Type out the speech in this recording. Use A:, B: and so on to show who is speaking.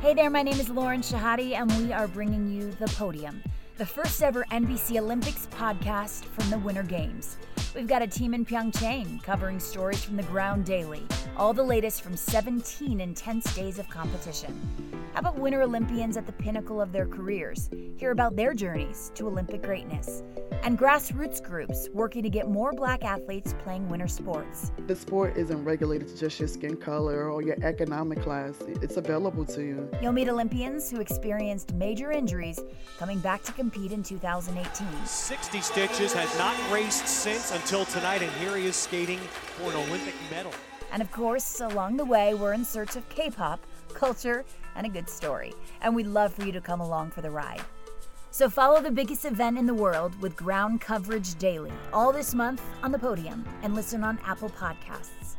A: Hey there, my name is Lauren Shehadi, and we are bringing you The Podium, the first ever NBC Olympics podcast from the Winter Games. We've got a team in Pyeongchang covering stories from the ground daily, all the latest from 17 intense days of competition. How about Winter Olympians at the pinnacle of their careers? Hear about their journeys to Olympic greatness. And grassroots groups working to get more black athletes playing winter sports.
B: The sport isn't regulated to just your skin color or your economic class, it's available to you.
A: You'll meet Olympians who experienced major injuries coming back to compete in 2018.
C: 60 Stitches has not raced since until tonight, and here he is skating for an Olympic medal.
A: And of course, along the way, we're in search of K pop, culture, and a good story. And we'd love for you to come along for the ride. So follow the biggest event in the world with ground coverage daily, all this month on the podium, and listen on Apple Podcasts.